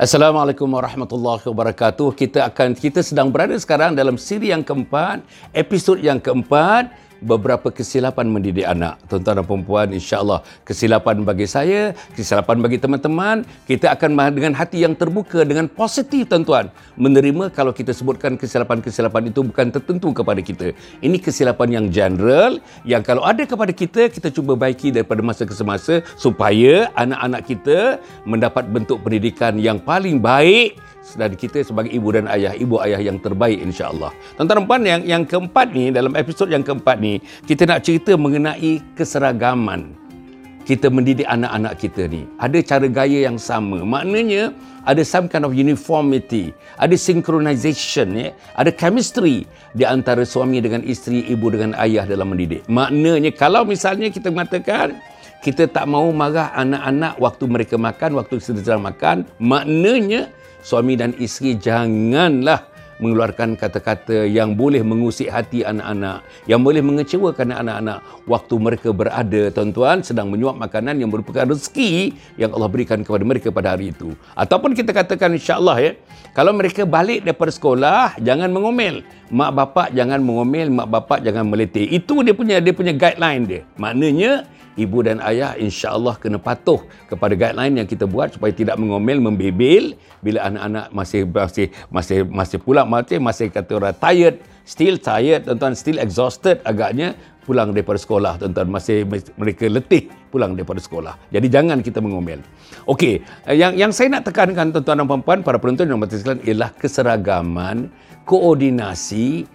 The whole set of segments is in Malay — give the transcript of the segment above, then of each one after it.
Assalamualaikum warahmatullahi wabarakatuh. Kita akan kita sedang berada sekarang dalam siri yang keempat, episod yang keempat beberapa kesilapan mendidik anak. Tuan-tuan dan puan insya-Allah kesilapan bagi saya, kesilapan bagi teman-teman, kita akan dengan hati yang terbuka dengan positif tuan-tuan menerima kalau kita sebutkan kesilapan-kesilapan itu bukan tertentu kepada kita. Ini kesilapan yang general yang kalau ada kepada kita kita cuba baiki daripada masa ke semasa supaya anak-anak kita mendapat bentuk pendidikan yang paling baik dan kita sebagai ibu dan ayah, ibu ayah yang terbaik insya-Allah. Tuan-tuan dan puan yang yang keempat ni dalam episod yang keempat ni kita nak cerita mengenai keseragaman. Kita mendidik anak-anak kita ni. Ada cara gaya yang sama. Maknanya ada some kind of uniformity, ada synchronization ya, ada chemistry di antara suami dengan isteri, ibu dengan ayah dalam mendidik. Maknanya kalau misalnya kita mengatakan kita tak mahu marah anak-anak waktu mereka makan, waktu sedang makan, maknanya suami dan isteri janganlah mengeluarkan kata-kata yang boleh mengusik hati anak-anak, yang boleh mengecewakan anak-anak waktu mereka berada, tuan-tuan, sedang menyuap makanan yang merupakan rezeki yang Allah berikan kepada mereka pada hari itu. Ataupun kita katakan insya-Allah ya, kalau mereka balik daripada sekolah, jangan mengomel. Mak bapak jangan mengomel, mak bapak jangan meletih. Itu dia punya dia punya guideline dia. Maknanya ibu dan ayah insya-Allah kena patuh kepada guideline yang kita buat supaya tidak mengomel membebel bila anak-anak masih masih masih masih pulang mati masih kata orang tired still tired tuan-tuan still exhausted agaknya pulang daripada sekolah tuan-tuan. Masih mereka letih pulang daripada sekolah. Jadi jangan kita mengomel. Okey yang yang saya nak tekankan tuan-tuan dan puan-puan para penonton yang mati sekalian ialah keseragaman koordinasi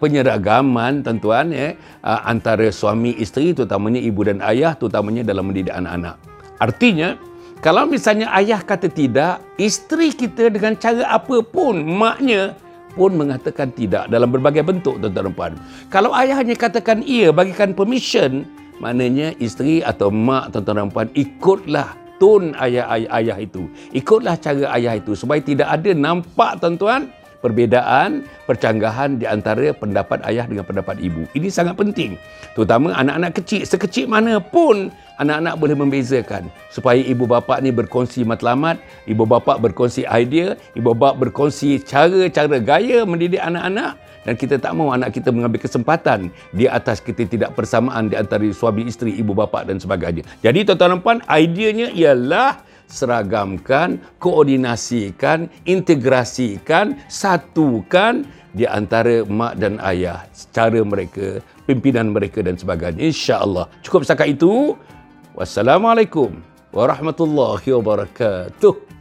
penyeragaman tuan-tuan ya uh, antara suami isteri terutamanya ibu dan ayah terutamanya dalam mendidik anak-anak. Artinya kalau misalnya ayah kata tidak, isteri kita dengan cara apa pun maknya pun mengatakan tidak dalam berbagai bentuk tuan-tuan dan puan. Kalau ayah hanya katakan iya bagikan permission, maknanya isteri atau mak tuan-tuan dan puan ikutlah tone ayah-ayah itu. Ikutlah cara ayah itu supaya tidak ada nampak tuan-tuan perbezaan, percanggahan di antara pendapat ayah dengan pendapat ibu. Ini sangat penting. Terutama anak-anak kecil, sekecil mana pun anak-anak boleh membezakan supaya ibu bapa ni berkongsi matlamat, ibu bapa berkongsi idea, ibu bapa berkongsi cara-cara gaya mendidik anak-anak dan kita tak mahu anak kita mengambil kesempatan di atas kita tidak persamaan di antara suami isteri, ibu bapa dan sebagainya. Jadi tuan-tuan dan puan, ideanya ialah seragamkan, koordinasikan, integrasikan, satukan di antara mak dan ayah, cara mereka, pimpinan mereka dan sebagainya. Insya-Allah. Cukup setakat itu. Wassalamualaikum warahmatullahi wabarakatuh.